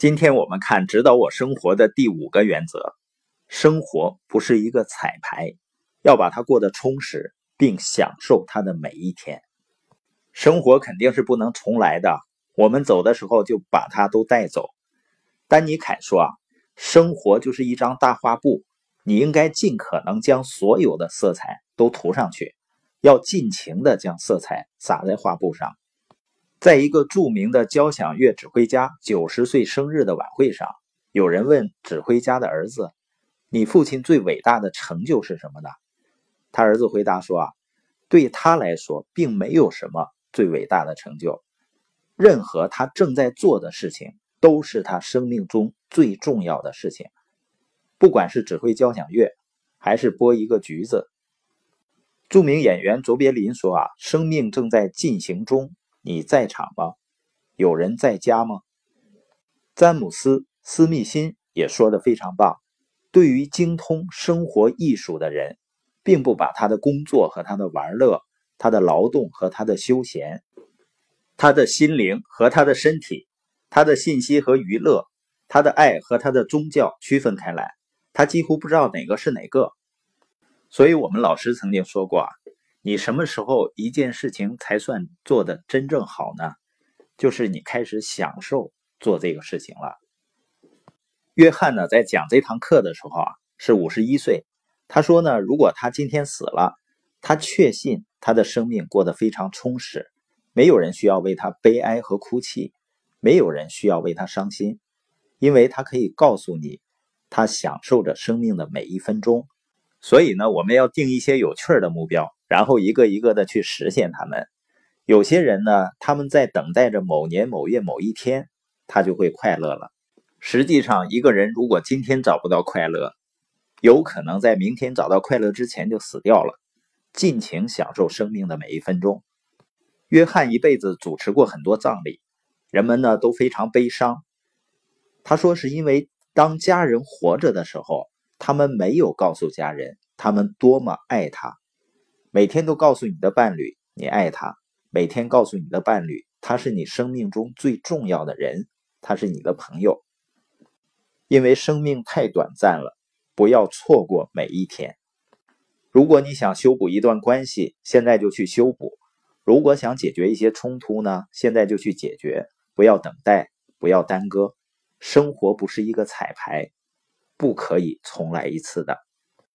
今天我们看指导我生活的第五个原则：生活不是一个彩排，要把它过得充实，并享受它的每一天。生活肯定是不能重来的，我们走的时候就把它都带走。丹尼凯说啊，生活就是一张大画布，你应该尽可能将所有的色彩都涂上去，要尽情的将色彩洒在画布上。在一个著名的交响乐指挥家九十岁生日的晚会上，有人问指挥家的儿子：“你父亲最伟大的成就是什么呢？”他儿子回答说：“啊，对他来说，并没有什么最伟大的成就。任何他正在做的事情，都是他生命中最重要的事情。不管是指挥交响乐，还是剥一个橘子。”著名演员卓别林说：“啊，生命正在进行中。”你在场吗？有人在家吗？詹姆斯·斯密辛也说的非常棒。对于精通生活艺术的人，并不把他的工作和他的玩乐、他的劳动和他的休闲、他的心灵和他的身体、他的信息和娱乐、他的爱和他的宗教区分开来。他几乎不知道哪个是哪个。所以，我们老师曾经说过啊。你什么时候一件事情才算做的真正好呢？就是你开始享受做这个事情了。约翰呢，在讲这堂课的时候啊，是五十一岁。他说呢，如果他今天死了，他确信他的生命过得非常充实，没有人需要为他悲哀和哭泣，没有人需要为他伤心，因为他可以告诉你，他享受着生命的每一分钟。所以呢，我们要定一些有趣的目标。然后一个一个的去实现他们。有些人呢，他们在等待着某年某月某一天，他就会快乐了。实际上，一个人如果今天找不到快乐，有可能在明天找到快乐之前就死掉了。尽情享受生命的每一分钟。约翰一辈子主持过很多葬礼，人们呢都非常悲伤。他说，是因为当家人活着的时候，他们没有告诉家人他们多么爱他。每天都告诉你的伴侣你爱他，每天告诉你的伴侣他是你生命中最重要的人，他是你的朋友。因为生命太短暂了，不要错过每一天。如果你想修补一段关系，现在就去修补；如果想解决一些冲突呢，现在就去解决，不要等待，不要耽搁。生活不是一个彩排，不可以重来一次的。